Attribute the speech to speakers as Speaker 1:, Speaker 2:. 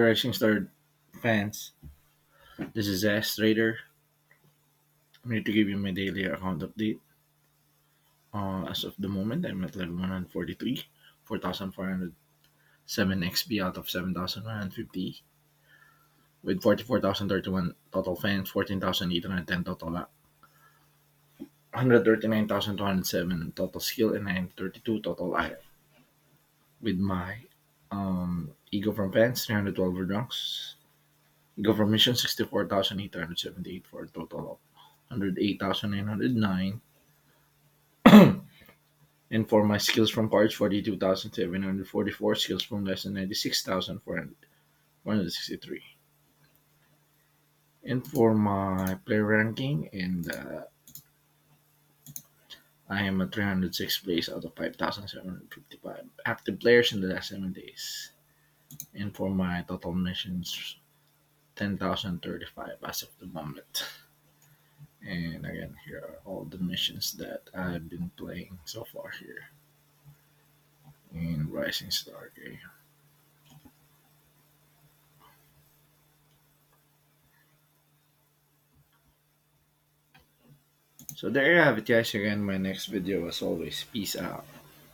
Speaker 1: Rising Star fans, this is S Trader. I'm here to give you my daily account update. Uh, as of the moment, I'm at level 143, 4,407 XP out of 7,150, with 44,031 total fans, 14,810 total luck, 139,207 total skill, and 932 total item. With my um, Ego from fans, 312 drunks. Ego from mission, 64,878 for a total of 108,909. and for my skills from parts, 42,744. Skills from lesson, 96,463. And for my player ranking, and uh, I am at 306 place out of 5,755 active players in the last 7 days. And for my total missions, 10,035 as of the moment. And again, here are all the missions that I've been playing so far here in Rising Star game. So there you have it guys again my next video as always peace out